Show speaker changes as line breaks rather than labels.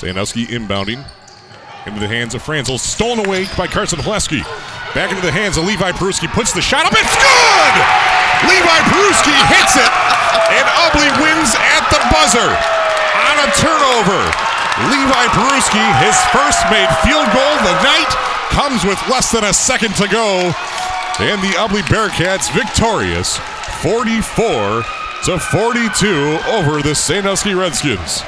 Sandowski inbounding into the hands of Franzel. Stolen away by Carson Hleski. Back into the hands of Levi Peruski. Puts the shot up. It's good! Levi Peruski hits it, and Ubly wins at the buzzer on a turnover. Levi Peruski, his first made field goal of the night, comes with less than a second to go. And the Ubly Bearcats victorious 44 to 42 over the Sandusky Redskins.